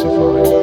Unspecified.